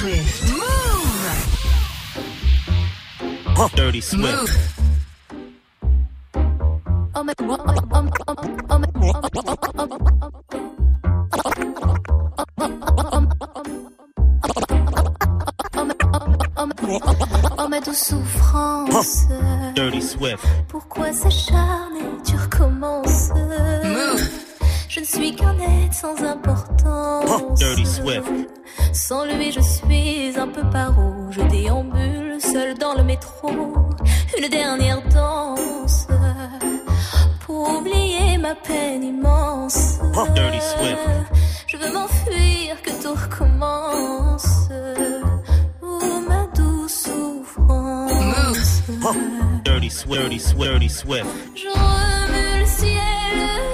Swift. Move. Dirty Swift. Move. Oh ma douce souffrance. Dirty Swift. Pourquoi s'acharner, tu recommences. Je ne suis qu'un être sans importance. Dirty Swift. Sans lui, je suis un peu paro. Je déambule seul dans le métro. Une dernière danse. Pour oublier ma peine immense. Dirty Swift. Je veux m'enfuir, que tout recommence. Oh, ma douce souffrance. Dirty Swift. Dirty Swift. Dirty Swift. Je remue le ciel,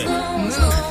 danse,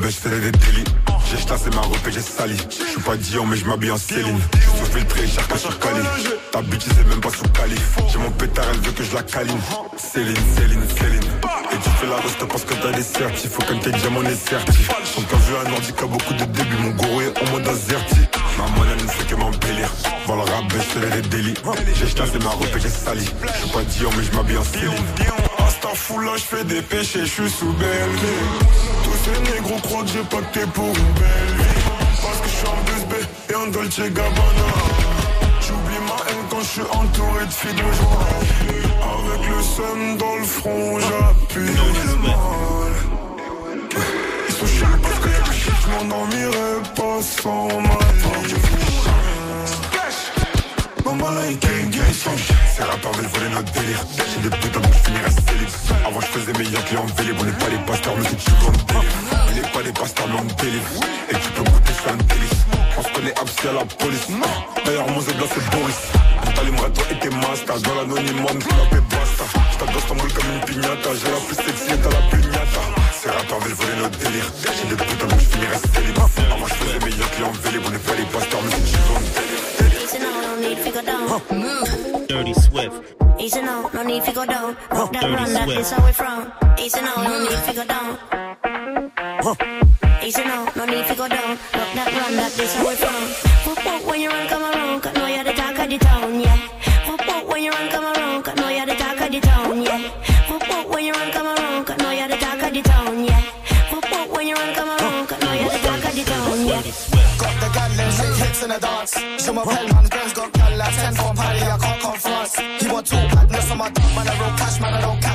Je fais des délits. J'ai chassé ma robe et j'ai sali. Je suis pas Dion, mais je m'habille en Céline. Sous filtré, que sur Cali. Ta bitch, c'est même pas sous Cali. J'ai mon pétard, elle veut que je la câline. Céline, Céline, Céline. Et tu fais la reste parce que t'as des certis. Faut qu'un tes diamant est certi. Quand t'as vu un ordi qui a beaucoup de débuts, mon gourou est en mode azerti. Ma monnaie ne fait que m'embellir. Pour le rap, je fais des délits. J'ai chassé ma robe et j'ai sali. Je suis pas Dion, mais je m'habille en Céline. Instant fou là, je fais des péchés, je suis sous belle ces négros croient que j'ai pacté pour une belle vie. Parce que je suis en bus B et en Dolce Gabbana. J'oublie ma haine quand je suis entouré de filles de joie. Avec le seum dans le front, j'appuie le mal. Ils sont chiants parce que je m'endormirai pas sans ma vie. Maman là, il gang gang song. Ces rappeurs veulent voler notre délire. J'ai des putains je finirai célib. Avant, je faisais meilleur client en vélib. On n'est pas les pasteurs, mais c'est tu en délire. On n'est pas les pasteurs, mais on délire. Et tu peux goûter, je fais un délice. On se connaît abs à la police. D'ailleurs, mon zébla, c'est Boris. T'allumeras toi et tes masters. Dans l'anonymat, nous la paix basta. J't'adore Istanbul comme une pignata. J'ai la plus sexy et t'as la pignata. Ces rappeurs veulent voler notre délire. J'ai des putains donc je finirai célib. Avant, je faisais meilleur client en vélib. On n'est pas les pasteurs, mais c'est tu en down. Dirty Swift. Easy now, no need to go down. Rock that Dirty run, that Swift. how we from. Easy now, no need to go down. Easy now, no need to go down. Rock that run, that is how we from. Whoop whoop when you run, come around, 'cause know you're the talk of the town, yeah. Whoop whoop when you run, come around, 'cause know you're the talk of the town, yeah. Whoop whoop when you run, come around, 'cause know you're the talk of the town, yeah. Whoop whoop when you run, come around, 'cause know you're the talk of the town, yeah. Got the gal and shake hips in the dance. Je m'appelle man, Ben's got gal like 10 for party, I can't come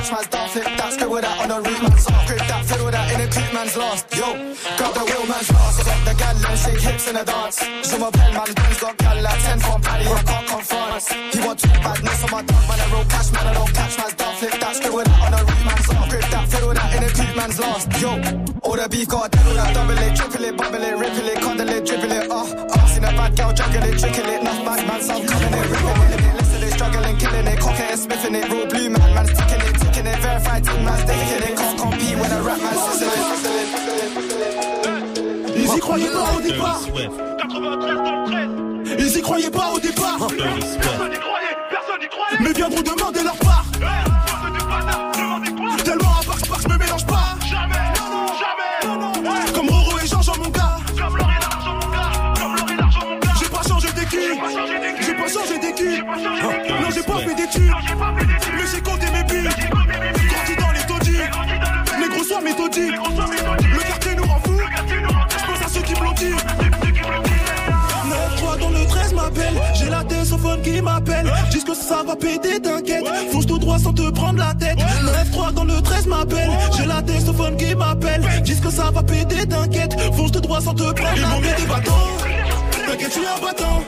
catch man's dog. Flip that, scribble that on the root man's off. Grip that, fiddle that in a clip man's lost. Yo, grab the wheel man's lost. Got the gal and shake hips in the dance. Je m'appelle man, Ben's got gal like 10 for party, I can't come France. He want two madness on my dog, man, I roll cash, man, I don't catch man's dog. Flip that, scribble that on the root man's off. Grip that, fiddle that in a clip man's lost. Yo, all the beef got double that, double it, triple it, bubble it, ripple it, cuddle it, dribble it, uh, uh. Seen a bad girl juggle it, tricking it, enough bad man, some coming it, ripping it, living, listening, struggling, killing it, cocking it, sniffing it, raw it, verified team man's taking it. Can't compete when a rap man's sizzling. Ils y croyaient pas au départ. Swift. Ils y croyaient pas au départ. Dirty Swift. Mais viendront demander leur part. M'appelle Dis que ça va péter t'inquiète. Fonce tout droit sans te prendre la tête. 9-3 dans le 13 m'appelle. J'ai la tête au phone qui m'appelle. Dis que ça va péter t'inquiète. Fonce tout droit sans te prendre la tête Ils m'ont mis des bâtons. T'inquiète je suis un battant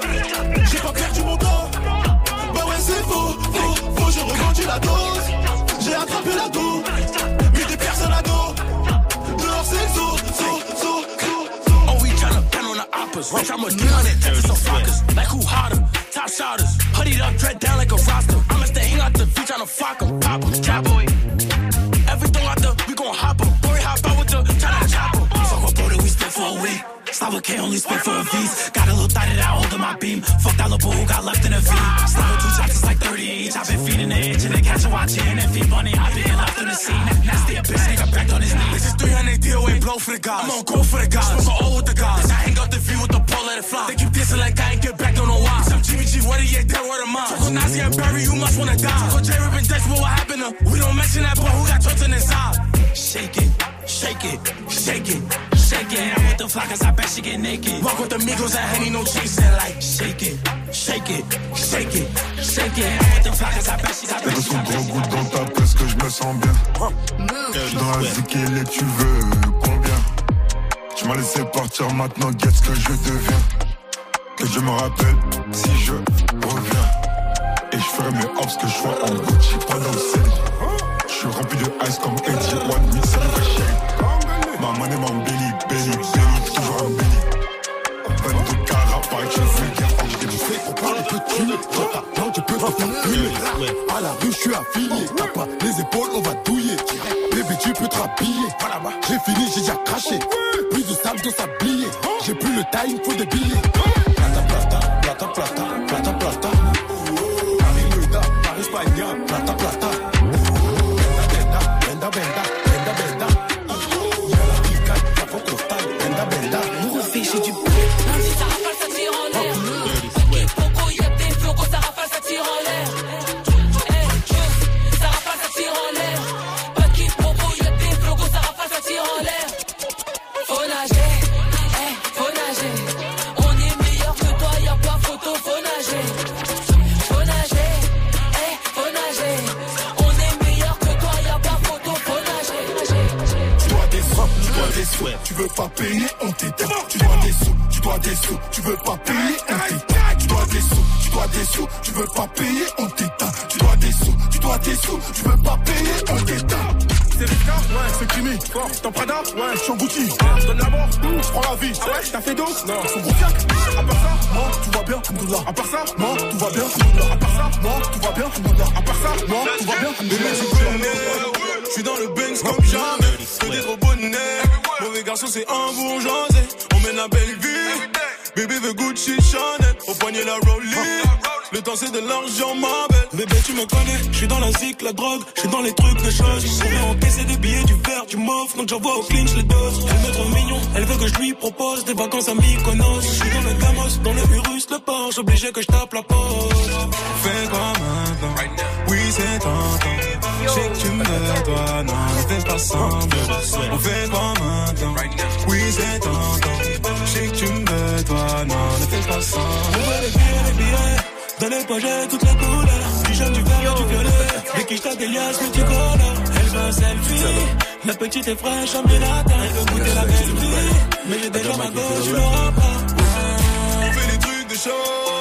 J'ai pas perdu mon temps. Bah ouais c'est faux, faux, faux. J'ai revendu la dose. J'ai attrapé la go Mis des personnes à dos. Dehors c'est zoo, zoo, zoo, zoo Oh, we tryna pen on the oppas. Much money. On it, Texas on. Like who hotter? Top shotters. Hoodied up, dread down like a roster. I'ma stay hang out the feet tryna fuck 'em. Pop 'em, cowboy. Everything out there, we gon' hop 'em. Boy, hop out with the tryna chop 'em. Fuck up, brother, we spent for a week. Slava K only spent for a V's. Got a little thought that I hold in my beam. Fuck that little boo who got left in a V. Slava two shots is like 30 each. I've been feeding the itch and they catch a watching. And feed bunny, I've been left in the scene. Nasty a bitch, nigga back on his knees. This is 300 DOA blow for the guys. I'm on go for the guys. Smoke all with Barry, you must wanna die? Choco J Rip and Dex, what happened to? We don't mention that boy who got tortured inside? Shake it, shake it, shake it, shake it. I'm with the flockers, I bet she get naked. Walk with the Migos and Henny, no chasing. Like, shake it, shake it, shake it, shake it. I'm with the flockers, I bet she got de son gros goût dans ta peste que je me sens bien. Dans la zik tu veux combien Tu m'as laissé partir maintenant, guette ce que je deviens. Que je me rappelle si je reviens. Ferai mes hops que je sois en Gucci, pas dans le CELI. Je suis rempli de ice comme Eddie One, me c'est le shake. Ma money, mon belly, belly, belly, toujours un belly. 22 carats, pareil que je suis vulgaire, j'ai des bouffées. On parle de tuer, dans ta tu peux te faire. À la rue, je suis affilié. T'as pas les épaules, on va douiller. Bébé, tu peux te rhabiller. J'ai fini, j'ai déjà craché. Plus de sable de sablier. J'ai plus le time, faut des billets. Plata, plata, plata, plata. Payer, on t'éteint. Tu dois des sous, tu dois des sous, tu veux pas payer, on t'éteint. Tu dois des sous, tu dois des sous, tu veux pas payer, on t'éteint. Tu dois des sous, tu dois des sous, tu veux pas payer, on t'éteint. C'est Rika, ouais, c'est Kimi. T'en Prada, ouais, je suis en Gucci. Je donne la mort, je prends la vie? Ah ouais, t'as fait d'autres Non, son gros fiac. À part ça, non, tout va bien, Alhamdoulilah. À part ça, non, tout va bien, Alhamdoulilah. À part ça, non, tout va bien, Alhamdoulilah. À part ça, non, tout va bien, Alhamdoulilah. C'est un bourgeoisé. On mène la belle vie. Bébé veut Gucci Chanel. Au poignet la Rollie. Le temps c'est de l'argent, ma belle. Bébé, tu me connais. Je suis dans la zik, la drogue. Je suis dans les trucs de choses. Pourrais encaisser des billets, du verre, du mauve. Donc j'envoie au clinch les doses. Elle me trouve mignon. Elle veut que je lui propose des vacances à Mykonos. Je suis dans le Gamos, dans le Urus, le Porsche. Obligé que je tape la pause. Fais quoi maintenant? Oui, c'est tentant. Je sais que tu me dois, non, ne fais pas semblant. On fait quoi maintenant? Oui, c'est tentant. Je sais que tu me dois, non, ne fais pas semblant. On veut les billets, les billets. Dans les poches, j'ai toutes les couleurs. Du jaune, du vert du violet. Dès que je tape des liasses, multicolores. Elle veut un selfie. La petite est fraîche, en latin. Elle veut goûter la belle vie. Mais j'ai déjà ma gauche, tu l'auras pas. On fait des trucs de choses,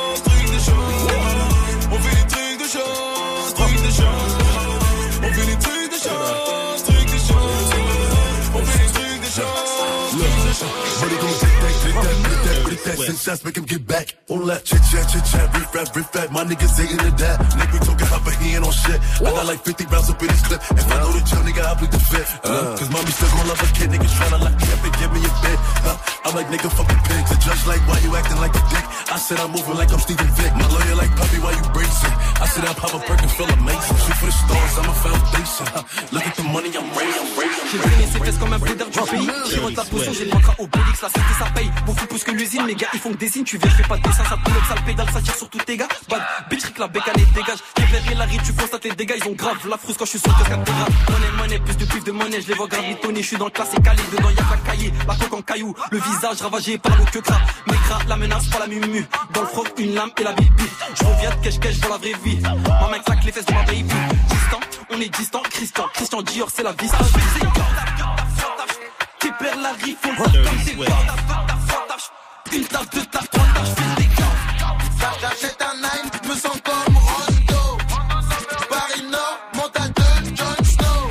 Body comme tic tac, tic tac, tic tac, tic that six shots, make him get back. All that chit chat, chit chat, riff rap, riff rap. My niggas ain't into that. Nigga, talking but he ain't on shit. I got like 50 rounds up in this clip. If I know the jail, nigga, I plead the fifth. Uh, Cause mommy still gon' love a kid. Niggas tryna lock me up and give me a bit. Uh, I'm like, nigga, fucking pigs. The judge like, why you acting like a dick? I said I'm moving like I'm Stephen Vick. My lawyer like, puppy, why you bracing? I said I pop a perk and feel amazing. Shoot for the stars, I'm a foundation. Uh, look at the money I'm raising. J'ai drainé ses fesses comme un blédard du pays. J'ai la potion, j'ai le mantra au Bélix, la santé ça paye. Fou plus que l'usine, mes gars, ils font que des signes. Tu viens, je fais pas de dessin, ça up, ça le pédale, ça tire sur tous tes gars. Bad bitch, la bécane et dégage. Les verres et la ride, tu constates les dégâts, ils ont grave la frousse quand je suis sur casque grave. Monnaie, monnaie, plus de pif de monnaie, je les vois gravitonner, je suis dans le classe et calé. Dedans y'a pas de cahier, la coque en caillou, le visage ravagé par le que gras. Gras, la menace, pas la mumu. Dans le froc, une lame et la bibi. Je reviens de cache-cache dans la vraie vie. Ma mec claque les fesses de ma baby. Distant, on est distant, Christian. Christian Dior, c'est la vie. T'es perds la rive, faut le comme des cordes. Une taf, deux taf, trois taf, fais des cordes. J'achète un nine, me sens comme Rondo. Paris Nord, monte à deux, Jon Snow.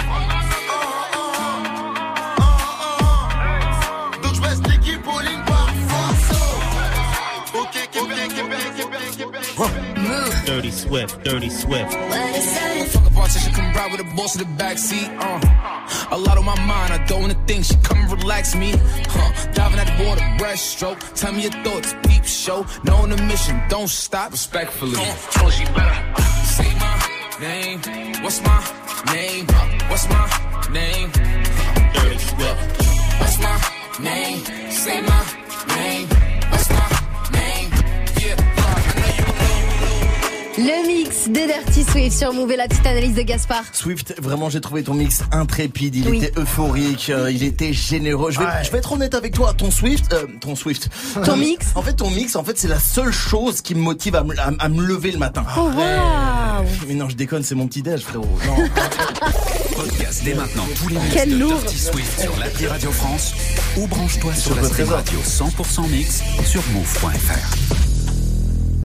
Donc je baisse l'équipe au ligne par force. Ok, Québec, Québec, Québec, Québec. Dirty Swift, Dirty Swift. Fuck a politician, come ride with the boss in the backseat. Uh. A lot on my mind, I don't wanna think. She come and relax me. Huh. Diving at the border, breaststroke. Tell me your thoughts, peep show. Knowing the mission, don't stop. Respectfully. Come on, she better say my name. What's my name? Uh, What's my name? Dirty What's my name? Say my name. Le mix de Dirty Swift sur Move et la petite analyse de Gaspard. Swift, vraiment, j'ai trouvé ton mix intrépide. Il Oui. était euphorique, euh, il était généreux. Je vais, je vais être honnête avec toi. Ton Swift, euh, ton Swift. Ton mix En fait, ton mix, en fait, c'est la seule chose qui me motive à me, à- à me lever le matin. Oh waouh Mais non, je déconne, c'est mon petit déj, frérot. Non. Podcast dès maintenant tous les mix Quel de lourd. Dirty Swift sur l'appli Radio France ou branche-toi sur Sur la radio 100% mix sur move.fr.